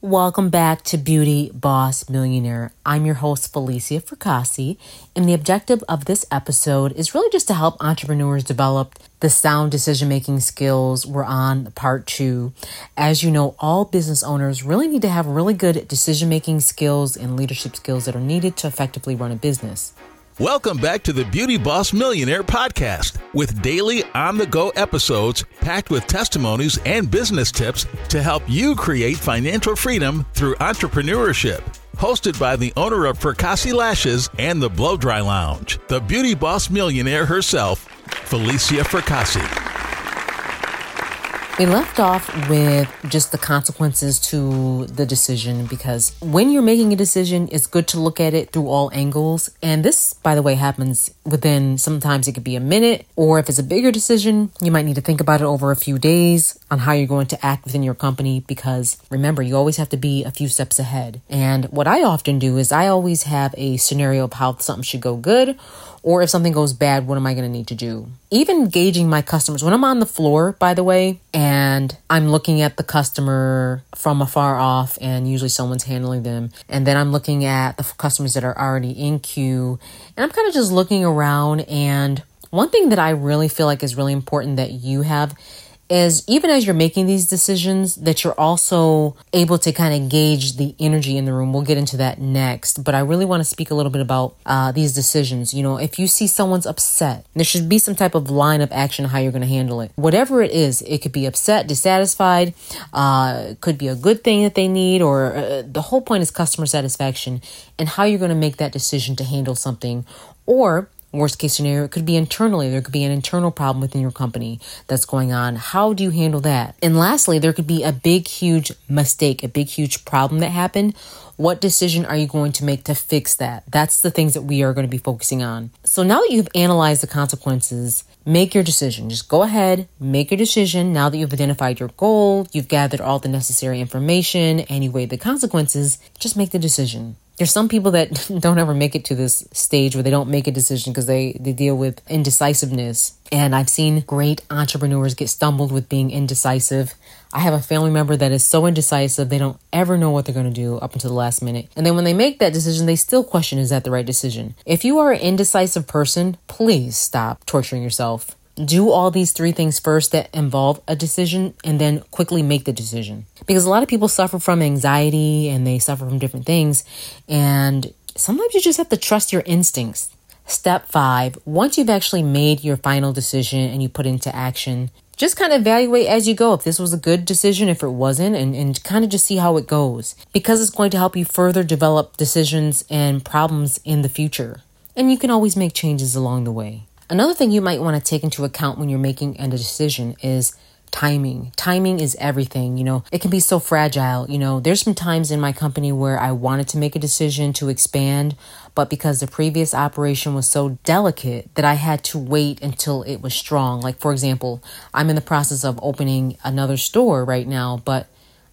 Welcome back to Beauty Boss Millionaire. I'm your host, Felicia Fracassi, and the objective of this episode is really just to help entrepreneurs develop the sound decision making skills. We're on part two. As you know, all business owners really need to have really good decision making skills and leadership skills that are needed to effectively run a business. Welcome back to the Beauty Boss Millionaire podcast with daily on the go episodes packed with testimonies and business tips to help you create financial freedom through entrepreneurship. Hosted by the owner of Fracassi Lashes and the Blow Dry Lounge, the Beauty Boss Millionaire herself, Felicia Fracassi. We left off with just the consequences to the decision because when you're making a decision, it's good to look at it through all angles. And this, by the way, happens within sometimes it could be a minute, or if it's a bigger decision, you might need to think about it over a few days on how you're going to act within your company because remember, you always have to be a few steps ahead. And what I often do is I always have a scenario of how something should go good or if something goes bad, what am I going to need to do? Even gauging my customers. When I'm on the floor, by the way, and I'm looking at the customer from afar off, and usually someone's handling them, and then I'm looking at the customers that are already in queue, and I'm kind of just looking around. And one thing that I really feel like is really important that you have is even as you're making these decisions that you're also able to kind of gauge the energy in the room. We'll get into that next but i really want to speak a little bit about uh, these decisions. You know if you see someone's upset there should be some type of line of action how you're going to handle it. Whatever it is it could be upset dissatisfied uh, could be a good thing that they need or uh, the whole point is customer satisfaction and how you're going to make that decision to handle something. Or Worst case scenario, it could be internally. There could be an internal problem within your company that's going on. How do you handle that? And lastly, there could be a big, huge mistake, a big, huge problem that happened. What decision are you going to make to fix that? That's the things that we are going to be focusing on. So now that you've analyzed the consequences, make your decision. Just go ahead, make your decision. Now that you've identified your goal, you've gathered all the necessary information, and you weighed the consequences, just make the decision there's some people that don't ever make it to this stage where they don't make a decision because they, they deal with indecisiveness. And I've seen great entrepreneurs get stumbled with being indecisive. I have a family member that is so indecisive, they don't ever know what they're going to do up until the last minute. And then when they make that decision, they still question is that the right decision? If you are an indecisive person, please stop torturing yourself do all these three things first that involve a decision and then quickly make the decision. Because a lot of people suffer from anxiety and they suffer from different things. And sometimes you just have to trust your instincts. Step five, once you've actually made your final decision and you put into action, just kind of evaluate as you go if this was a good decision, if it wasn't, and, and kind of just see how it goes. Because it's going to help you further develop decisions and problems in the future. And you can always make changes along the way. Another thing you might want to take into account when you're making a decision is timing. Timing is everything. You know, it can be so fragile. You know, there's been times in my company where I wanted to make a decision to expand, but because the previous operation was so delicate that I had to wait until it was strong. Like, for example, I'm in the process of opening another store right now, but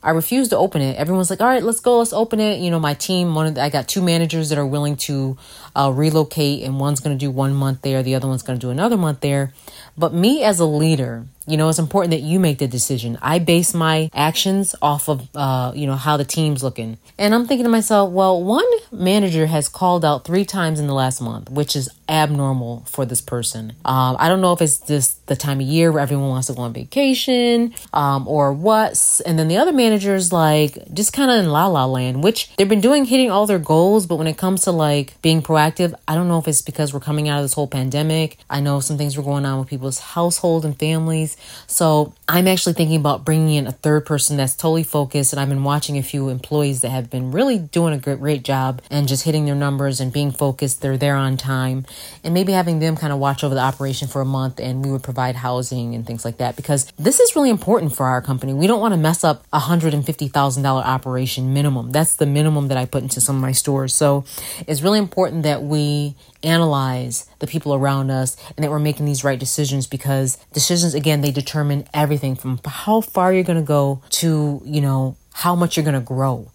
I refused to open it. Everyone's like, all right, let's go, let's open it. You know, my team, one of the, I got two managers that are willing to uh, relocate, and one's going to do one month there, the other one's going to do another month there. But me as a leader, you know, it's important that you make the decision. I base my actions off of, uh, you know, how the team's looking. And I'm thinking to myself, well, one manager has called out three times in the last month, which is abnormal for this person. Um, I don't know if it's just the time of year where everyone wants to go on vacation um, or what. And then the other manager's like just kind of in la la land, which they've been doing, hitting all their goals. But when it comes to like being proactive, I don't know if it's because we're coming out of this whole pandemic. I know some things were going on with people's household and families so I'm actually thinking about bringing in a third person that's totally focused. And I've been watching a few employees that have been really doing a great, great job and just hitting their numbers and being focused. They're there on time. And maybe having them kind of watch over the operation for a month and we would provide housing and things like that because this is really important for our company. We don't want to mess up a $150,000 operation minimum. That's the minimum that I put into some of my stores. So it's really important that we analyze the people around us and that we're making these right decisions because decisions again they determine everything from how far you're going to go to you know how much you're going to grow.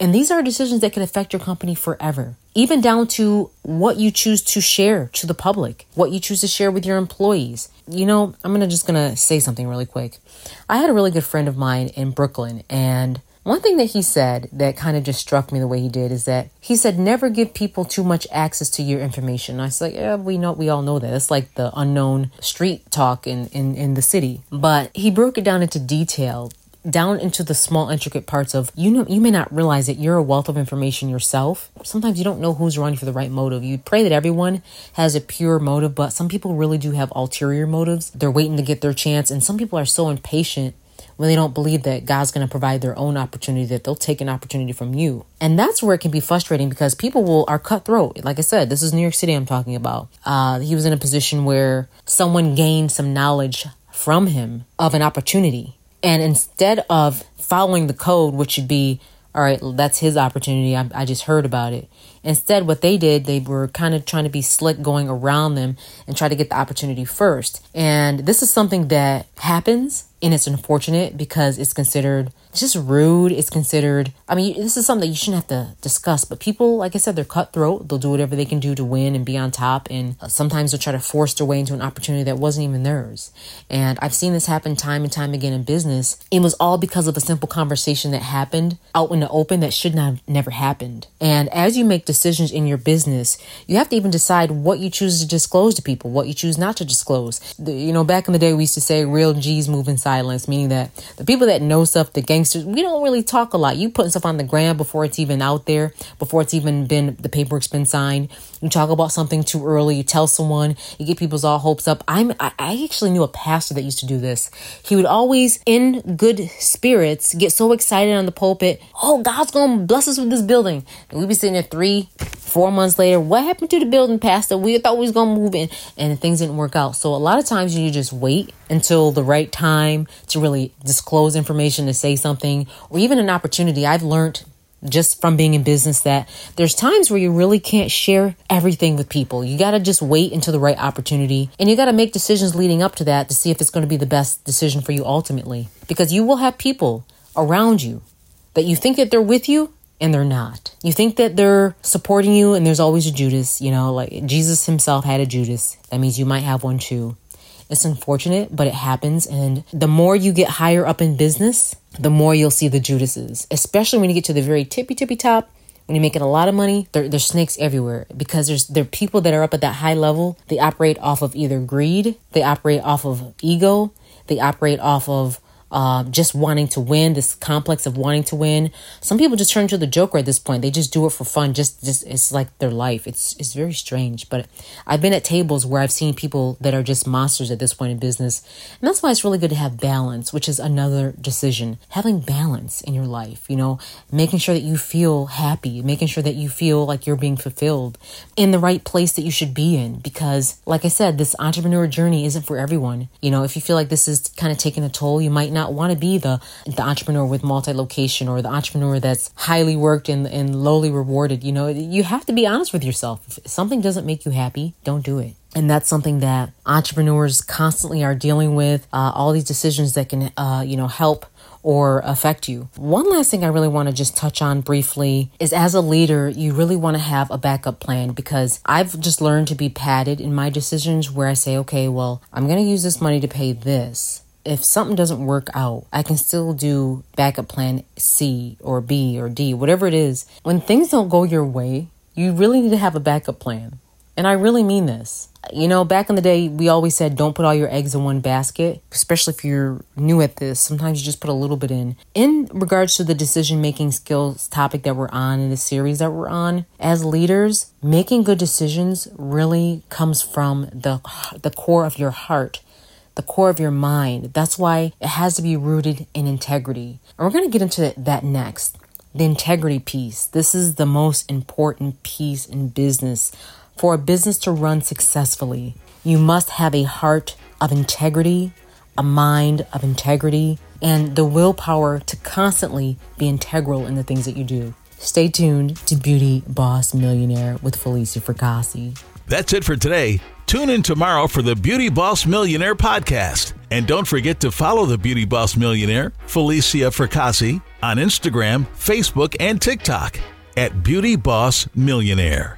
And these are decisions that can affect your company forever even down to what you choose to share to the public what you choose to share with your employees. You know i'm gonna just gonna say something really quick. I had a really good friend of mine in brooklyn and One thing that he said that kind of just struck me the way he did is that he said, never give people too much access to your information. I was like, yeah, we know, we all know that. It's like the unknown street talk in, in, in the city. But he broke it down into detail down into the small intricate parts of you know you may not realize that you're a wealth of information yourself sometimes you don't know who's running for the right motive you pray that everyone has a pure motive but some people really do have ulterior motives they're waiting to get their chance and some people are so impatient when they don't believe that God's going to provide their own opportunity, that they'll take an opportunity from you. And that's where it can be frustrating because people will are cutthroat. Like I said, this is New York City I'm talking about. Uh, he was in a position where someone gained some knowledge from him of an opportunity and instead of following the code, which should be, all right, that's his opportunity. I, I just heard about it. Instead, what they did, they were kind of trying to be slick going around them and try to get the opportunity first. And this is something that happens and it's unfortunate because it's considered just rude. It's considered, I mean, this is something that you shouldn't have to discuss, but people, like I said, they're cutthroat. They'll do whatever they can do to win and be on top. And uh, sometimes they'll try to force their way into an opportunity that wasn't even theirs. And I've seen this happen time and time again in business. It was all because of a simple conversation that happened out in the open that should not have never happened. And as you make decisions in your business, you have to even decide what you choose to disclose to people, what you choose not to disclose. The, you know, back in the day, we used to say real G's move in silence, meaning that the people that know stuff, the gangsters, we don't really talk a lot. You putting stuff on the ground before it's even out there, before it's even been the paperwork's been signed. You talk about something too early. You tell someone, you get people's all hopes up. I'm I, I actually knew a pastor that used to do this. He would always, in good spirits, get so excited on the pulpit. Oh, God's gonna bless us with this building, and we'd be sitting there three, four months later. What happened to the building, Pastor? We thought we was gonna move in, and things didn't work out. So a lot of times you just wait until the right time to really disclose information to say something or even an opportunity. I've learned just from being in business that there's times where you really can't share everything with people. You got to just wait until the right opportunity and you got to make decisions leading up to that to see if it's going to be the best decision for you ultimately. Because you will have people around you that you think that they're with you and they're not. You think that they're supporting you and there's always a Judas, you know, like Jesus himself had a Judas. That means you might have one too. It's unfortunate, but it happens. And the more you get higher up in business, the more you'll see the Judases, especially when you get to the very tippy tippy top. When you're making a lot of money, there, there's snakes everywhere because there's there are people that are up at that high level. They operate off of either greed, they operate off of ego, they operate off of uh, just wanting to win, this complex of wanting to win. Some people just turn to the Joker at this point. They just do it for fun. Just, just it's like their life. It's it's very strange. But I've been at tables where I've seen people that are just monsters at this point in business, and that's why it's really good to have balance, which is another decision. Having balance in your life, you know, making sure that you feel happy, making sure that you feel like you're being fulfilled in the right place that you should be in. Because, like I said, this entrepreneur journey isn't for everyone. You know, if you feel like this is kind of taking a toll, you might not want to be the the entrepreneur with multi-location or the entrepreneur that's highly worked and, and lowly rewarded. You know, you have to be honest with yourself. If something doesn't make you happy, don't do it. And that's something that entrepreneurs constantly are dealing with. Uh, all these decisions that can, uh, you know, help or affect you. One last thing I really want to just touch on briefly is as a leader, you really want to have a backup plan because I've just learned to be padded in my decisions where I say, okay, well, I'm going to use this money to pay this if something doesn't work out, I can still do backup plan C or B or D, whatever it is. When things don't go your way, you really need to have a backup plan. And I really mean this. You know, back in the day, we always said don't put all your eggs in one basket, especially if you're new at this. Sometimes you just put a little bit in. In regards to the decision making skills topic that we're on in the series that we're on, as leaders, making good decisions really comes from the the core of your heart the core of your mind. That's why it has to be rooted in integrity. And we're going to get into that next. The integrity piece. This is the most important piece in business. For a business to run successfully, you must have a heart of integrity, a mind of integrity, and the willpower to constantly be integral in the things that you do. Stay tuned to Beauty Boss Millionaire with Felicia Fracassi. That's it for today. Tune in tomorrow for the Beauty Boss Millionaire podcast. And don't forget to follow the Beauty Boss Millionaire, Felicia Fracassi, on Instagram, Facebook, and TikTok at Beauty Boss Millionaire.